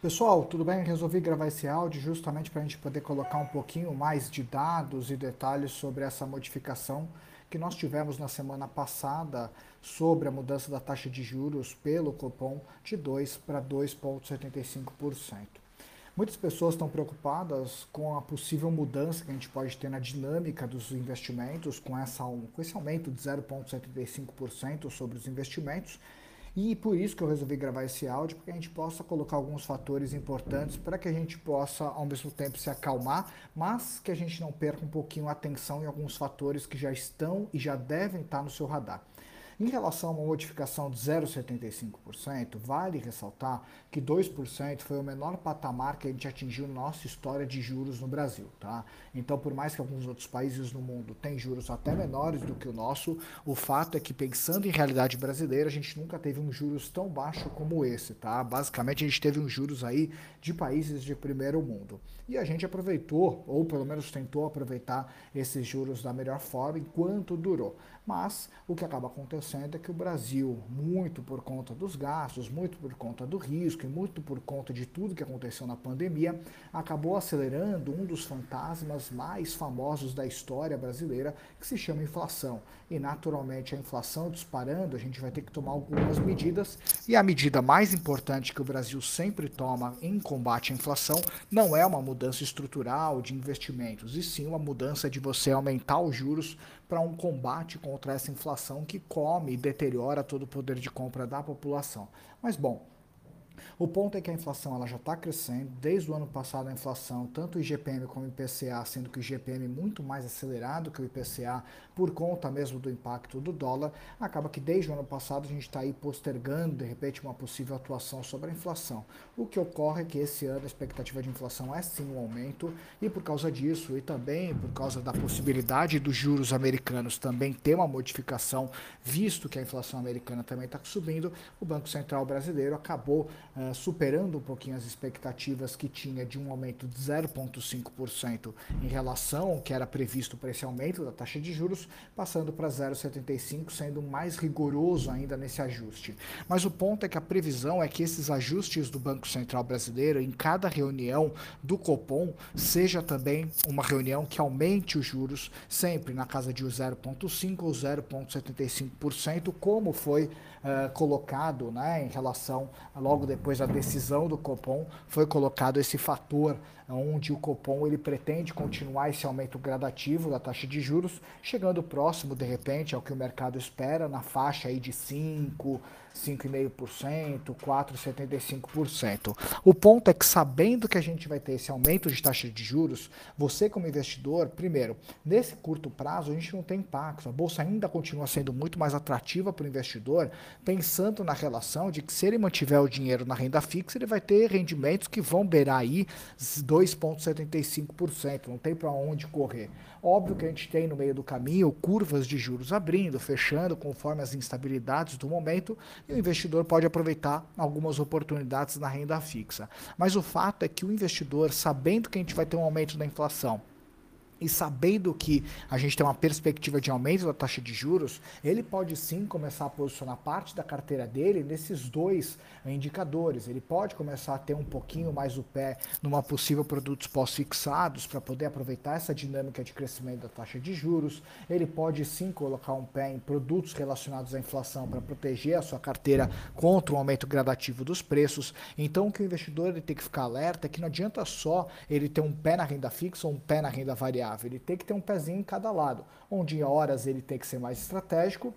Pessoal, tudo bem? Resolvi gravar esse áudio justamente para a gente poder colocar um pouquinho mais de dados e detalhes sobre essa modificação que nós tivemos na semana passada sobre a mudança da taxa de juros pelo Copom de 2 para 2,75%. Muitas pessoas estão preocupadas com a possível mudança que a gente pode ter na dinâmica dos investimentos com, essa, com esse aumento de 0,75% sobre os investimentos e por isso que eu resolvi gravar esse áudio, para que a gente possa colocar alguns fatores importantes para que a gente possa, ao mesmo tempo, se acalmar, mas que a gente não perca um pouquinho a atenção em alguns fatores que já estão e já devem estar no seu radar. Em relação a uma modificação de 0,75%, vale ressaltar que 2% foi o menor patamar que a gente atingiu na nossa história de juros no Brasil. Tá? Então, por mais que alguns outros países no mundo tenham juros até menores do que o nosso, o fato é que, pensando em realidade brasileira, a gente nunca teve um juros tão baixo como esse. Tá? Basicamente, a gente teve uns juros aí de países de primeiro mundo. E a gente aproveitou, ou pelo menos tentou aproveitar esses juros da melhor forma enquanto durou. Mas o que acaba acontecendo é que o Brasil, muito por conta dos gastos, muito por conta do risco e muito por conta de tudo que aconteceu na pandemia, acabou acelerando um dos fantasmas mais famosos da história brasileira, que se chama inflação. E naturalmente a inflação disparando, a gente vai ter que tomar algumas medidas, e a medida mais importante que o Brasil sempre toma em combate à inflação não é uma mudança estrutural de investimentos, e sim uma mudança de você aumentar os juros para um combate contra essa inflação que come e deteriora todo o poder de compra da população. Mas bom, o ponto é que a inflação ela já está crescendo. Desde o ano passado, a inflação, tanto o IGPM como o IPCA, sendo que o IGPM é muito mais acelerado que o IPCA, por conta mesmo do impacto do dólar, acaba que desde o ano passado a gente está aí postergando, de repente, uma possível atuação sobre a inflação. O que ocorre é que esse ano a expectativa de inflação é sim um aumento, e por causa disso, e também por causa da possibilidade dos juros americanos também ter uma modificação, visto que a inflação americana também está subindo, o Banco Central brasileiro acabou uh, superando um pouquinho as expectativas que tinha de um aumento de 0,5% em relação ao que era previsto para esse aumento da taxa de juros, passando para 0,75%, sendo mais rigoroso ainda nesse ajuste. Mas o ponto é que a previsão é que esses ajustes do Banco Central Brasileiro, em cada reunião do Copom, seja também uma reunião que aumente os juros sempre na casa de 0,5% ou 0,75%, como foi uh, colocado né, em relação, logo depois da decisão do Copom, foi colocado esse fator onde o Copom ele pretende continuar esse aumento gradativo da taxa de juros, chegando próximo, de repente, ao que o mercado espera, na faixa aí de 5%, 5,5%, 4,75%. O ponto é que sabendo que a gente vai ter esse aumento de taxa de juros, você como investidor, primeiro, nesse curto prazo a gente não tem impacto. A bolsa ainda continua sendo muito mais atrativa para o investidor, pensando na relação de que se ele mantiver o dinheiro na renda fixa, ele vai ter rendimentos que vão beirar aí 2,75%. Não tem para onde correr. Óbvio que a gente tem no meio do caminho curvas de juros abrindo, fechando, conforme as instabilidades do momento, e o investidor pode aproveitar algumas oportunidades na renda fixa. Mas o fato é que o investidor, sabendo que a gente vai ter um aumento da inflação, e sabendo que a gente tem uma perspectiva de aumento da taxa de juros, ele pode sim começar a posicionar parte da carteira dele nesses dois indicadores. Ele pode começar a ter um pouquinho mais o pé numa possível produtos pós-fixados para poder aproveitar essa dinâmica de crescimento da taxa de juros. Ele pode sim colocar um pé em produtos relacionados à inflação para proteger a sua carteira contra o aumento gradativo dos preços. Então, o que o investidor ele tem que ficar alerta é que não adianta só ele ter um pé na renda fixa ou um pé na renda variável variável. Ele tem que ter um pezinho em cada lado, onde em horas ele tem que ser mais estratégico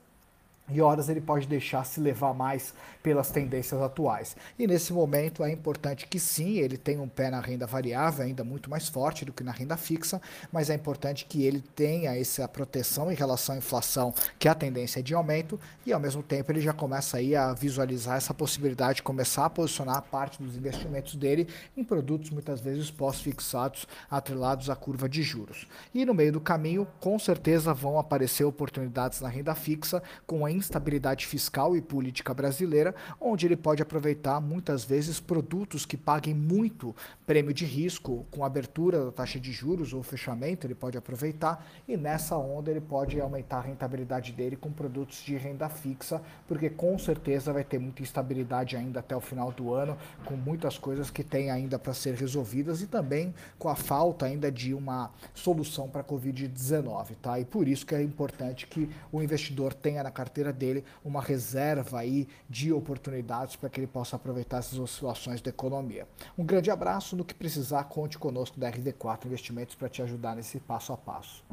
e horas ele pode deixar se levar mais pelas tendências atuais. E nesse momento é importante que sim, ele tenha um pé na renda variável, ainda muito mais forte do que na renda fixa, mas é importante que ele tenha essa proteção em relação à inflação, que é a tendência é de aumento, e ao mesmo tempo ele já começa aí a visualizar essa possibilidade de começar a posicionar parte dos investimentos dele em produtos muitas vezes pós-fixados, atrelados à curva de juros. E no meio do caminho, com certeza vão aparecer oportunidades na renda fixa com a instabilidade fiscal e política brasileira, onde ele pode aproveitar muitas vezes produtos que paguem muito prêmio de risco, com abertura da taxa de juros ou fechamento, ele pode aproveitar e nessa onda ele pode aumentar a rentabilidade dele com produtos de renda fixa, porque com certeza vai ter muita instabilidade ainda até o final do ano, com muitas coisas que tem ainda para ser resolvidas e também com a falta ainda de uma solução para a Covid-19, tá? E por isso que é importante que o investidor tenha na carteira dele uma reserva aí de oportunidades para que ele possa aproveitar essas oscilações da economia. Um grande abraço, no que precisar, conte conosco da RD4 Investimentos para te ajudar nesse passo a passo.